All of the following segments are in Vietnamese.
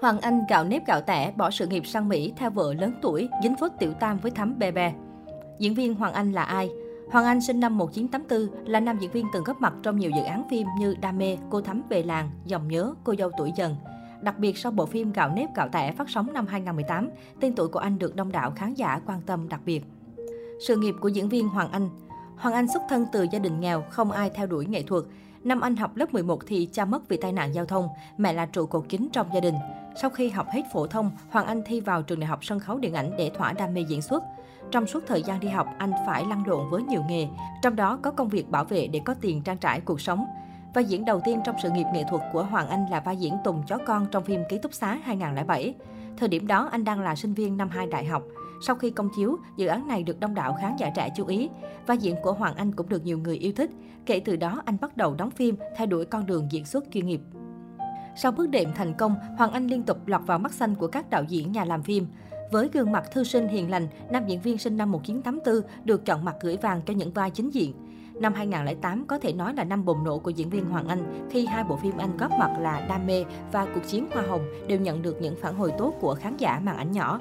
Hoàng Anh gạo nếp gạo tẻ, bỏ sự nghiệp sang Mỹ theo vợ lớn tuổi, dính phốt tiểu tam với thắm bè bè. Diễn viên Hoàng Anh là ai? Hoàng Anh sinh năm 1984, là nam diễn viên từng góp mặt trong nhiều dự án phim như Đam mê, Cô thắm về làng, Dòng nhớ, Cô dâu tuổi dần. Đặc biệt sau bộ phim Gạo nếp gạo tẻ phát sóng năm 2018, tên tuổi của anh được đông đảo khán giả quan tâm đặc biệt. Sự nghiệp của diễn viên Hoàng Anh Hoàng Anh xuất thân từ gia đình nghèo, không ai theo đuổi nghệ thuật. Năm anh học lớp 11 thì cha mất vì tai nạn giao thông, mẹ là trụ cột chính trong gia đình. Sau khi học hết phổ thông, Hoàng Anh thi vào trường đại học sân khấu điện ảnh để thỏa đam mê diễn xuất. Trong suốt thời gian đi học, anh phải lăn lộn với nhiều nghề, trong đó có công việc bảo vệ để có tiền trang trải cuộc sống. Vai diễn đầu tiên trong sự nghiệp nghệ thuật của Hoàng Anh là vai diễn Tùng chó con trong phim Ký túc xá 2007. Thời điểm đó anh đang là sinh viên năm 2 đại học. Sau khi công chiếu, dự án này được đông đảo khán giả trẻ chú ý. Vai diễn của Hoàng Anh cũng được nhiều người yêu thích. Kể từ đó, anh bắt đầu đóng phim, thay đổi con đường diễn xuất chuyên nghiệp. Sau bước đệm thành công, Hoàng Anh liên tục lọt vào mắt xanh của các đạo diễn nhà làm phim. Với gương mặt thư sinh hiền lành, nam diễn viên sinh năm 1984 được chọn mặt gửi vàng cho những vai chính diện. Năm 2008 có thể nói là năm bùng nổ của diễn viên Hoàng Anh khi hai bộ phim anh góp mặt là Đam mê và Cuộc chiến Hoa Hồng đều nhận được những phản hồi tốt của khán giả màn ảnh nhỏ.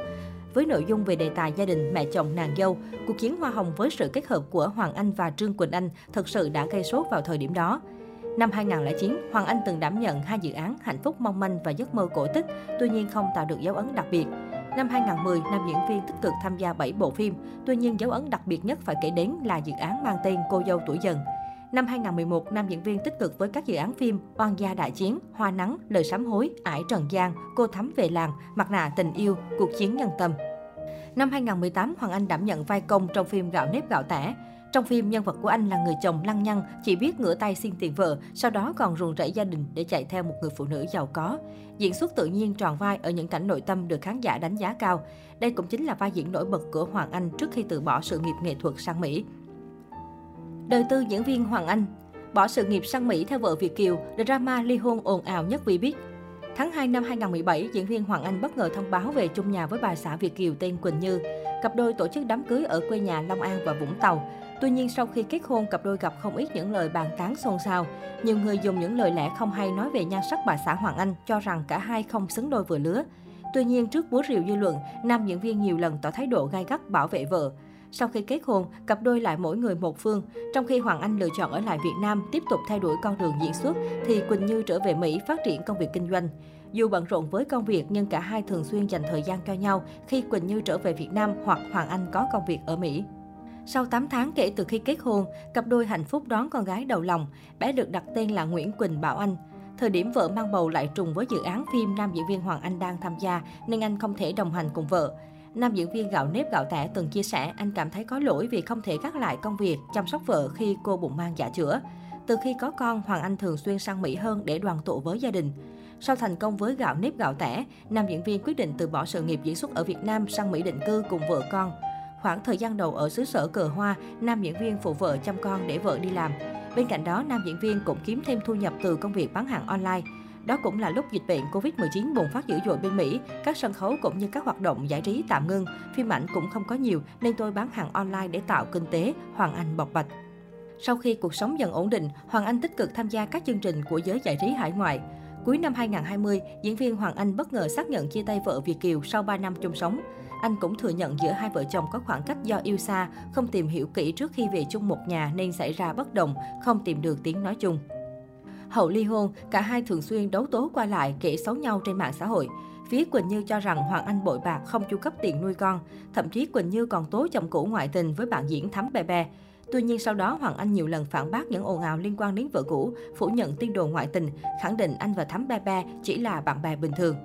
Với nội dung về đề tài gia đình mẹ chồng nàng dâu, cuộc chiến Hoa Hồng với sự kết hợp của Hoàng Anh và Trương Quỳnh Anh thực sự đã gây sốt vào thời điểm đó. Năm 2009, Hoàng Anh từng đảm nhận hai dự án Hạnh phúc mong manh và Giấc mơ cổ tích, tuy nhiên không tạo được dấu ấn đặc biệt. Năm 2010, nam diễn viên tích cực tham gia 7 bộ phim, tuy nhiên dấu ấn đặc biệt nhất phải kể đến là dự án mang tên Cô dâu tuổi dần. Năm 2011, nam diễn viên tích cực với các dự án phim Oan gia đại chiến, Hoa nắng, Lời sám hối, Ải Trần Giang, Cô thắm về làng, Mặt nạ tình yêu, Cuộc chiến nhân tâm. Năm 2018, Hoàng Anh đảm nhận vai công trong phim Gạo nếp gạo tẻ. Trong phim, nhân vật của anh là người chồng lăng nhăng, chỉ biết ngửa tay xin tiền vợ, sau đó còn ruồng rẫy gia đình để chạy theo một người phụ nữ giàu có. Diễn xuất tự nhiên tròn vai ở những cảnh nội tâm được khán giả đánh giá cao. Đây cũng chính là vai diễn nổi bật của Hoàng Anh trước khi từ bỏ sự nghiệp nghệ thuật sang Mỹ. Đời tư diễn viên Hoàng Anh Bỏ sự nghiệp sang Mỹ theo vợ Việt Kiều, drama ly hôn ồn ào nhất vì biết. Tháng 2 năm 2017, diễn viên Hoàng Anh bất ngờ thông báo về chung nhà với bà xã Việt Kiều tên Quỳnh Như. Cặp đôi tổ chức đám cưới ở quê nhà Long An và Vũng Tàu. Tuy nhiên, sau khi kết hôn, cặp đôi gặp không ít những lời bàn tán xôn xao. Nhiều người dùng những lời lẽ không hay nói về nhan sắc bà xã Hoàng Anh, cho rằng cả hai không xứng đôi vừa lứa. Tuy nhiên, trước búa rìu dư luận, nam diễn viên nhiều lần tỏ thái độ gai gắt bảo vệ vợ. Sau khi kết hôn, cặp đôi lại mỗi người một phương. Trong khi Hoàng Anh lựa chọn ở lại Việt Nam, tiếp tục thay đổi con đường diễn xuất, thì Quỳnh Như trở về Mỹ phát triển công việc kinh doanh. Dù bận rộn với công việc nhưng cả hai thường xuyên dành thời gian cho nhau khi Quỳnh Như trở về Việt Nam hoặc Hoàng Anh có công việc ở Mỹ. Sau 8 tháng kể từ khi kết hôn, cặp đôi hạnh phúc đón con gái đầu lòng. Bé được đặt tên là Nguyễn Quỳnh Bảo Anh. Thời điểm vợ mang bầu lại trùng với dự án phim nam diễn viên Hoàng Anh đang tham gia nên anh không thể đồng hành cùng vợ. Nam diễn viên gạo nếp gạo tẻ từng chia sẻ anh cảm thấy có lỗi vì không thể gác lại công việc chăm sóc vợ khi cô bụng mang dạ chữa. Từ khi có con, Hoàng Anh thường xuyên sang Mỹ hơn để đoàn tụ với gia đình. Sau thành công với gạo nếp gạo tẻ, nam diễn viên quyết định từ bỏ sự nghiệp diễn xuất ở Việt Nam sang Mỹ định cư cùng vợ con. Khoảng thời gian đầu ở xứ sở cờ hoa, nam diễn viên phụ vợ chăm con để vợ đi làm. Bên cạnh đó, nam diễn viên cũng kiếm thêm thu nhập từ công việc bán hàng online. Đó cũng là lúc dịch bệnh Covid-19 bùng phát dữ dội bên Mỹ, các sân khấu cũng như các hoạt động giải trí tạm ngưng, phim ảnh cũng không có nhiều nên tôi bán hàng online để tạo kinh tế, Hoàng Anh bộc bạch. Sau khi cuộc sống dần ổn định, Hoàng Anh tích cực tham gia các chương trình của giới giải trí hải ngoại. Cuối năm 2020, diễn viên Hoàng Anh bất ngờ xác nhận chia tay vợ Việt Kiều sau 3 năm chung sống. Anh cũng thừa nhận giữa hai vợ chồng có khoảng cách do yêu xa, không tìm hiểu kỹ trước khi về chung một nhà nên xảy ra bất đồng, không tìm được tiếng nói chung. Hậu ly hôn, cả hai thường xuyên đấu tố qua lại kể xấu nhau trên mạng xã hội. Phía Quỳnh Như cho rằng Hoàng Anh bội bạc không chu cấp tiền nuôi con. Thậm chí Quỳnh Như còn tố chồng cũ ngoại tình với bạn diễn Thắm Bè Bè. Tuy nhiên sau đó Hoàng Anh nhiều lần phản bác những ồn ào liên quan đến vợ cũ, phủ nhận tin đồn ngoại tình, khẳng định anh và Thắm Bè Bè chỉ là bạn bè bình thường.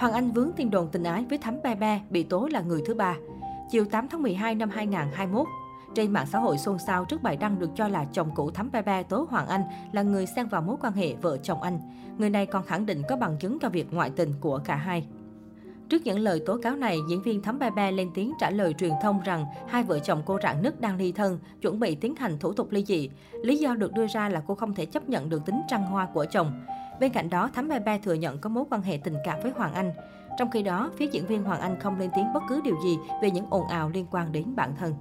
Hoàng Anh vướng tin đồn tình ái với Thắm Be Be bị tố là người thứ ba. Chiều 8 tháng 12 năm 2021, trên mạng xã hội xôn xao trước bài đăng được cho là chồng cũ Thắm Be Be tố Hoàng Anh là người xen vào mối quan hệ vợ chồng anh. Người này còn khẳng định có bằng chứng cho việc ngoại tình của cả hai. Trước những lời tố cáo này, diễn viên Thắm Ba Ba lên tiếng trả lời truyền thông rằng hai vợ chồng cô rạn Nứt đang ly thân, chuẩn bị tiến hành thủ tục ly dị. Lý do được đưa ra là cô không thể chấp nhận được tính trăng hoa của chồng. Bên cạnh đó, Thắm Ba Ba thừa nhận có mối quan hệ tình cảm với Hoàng Anh. Trong khi đó, phía diễn viên Hoàng Anh không lên tiếng bất cứ điều gì về những ồn ào liên quan đến bản thân.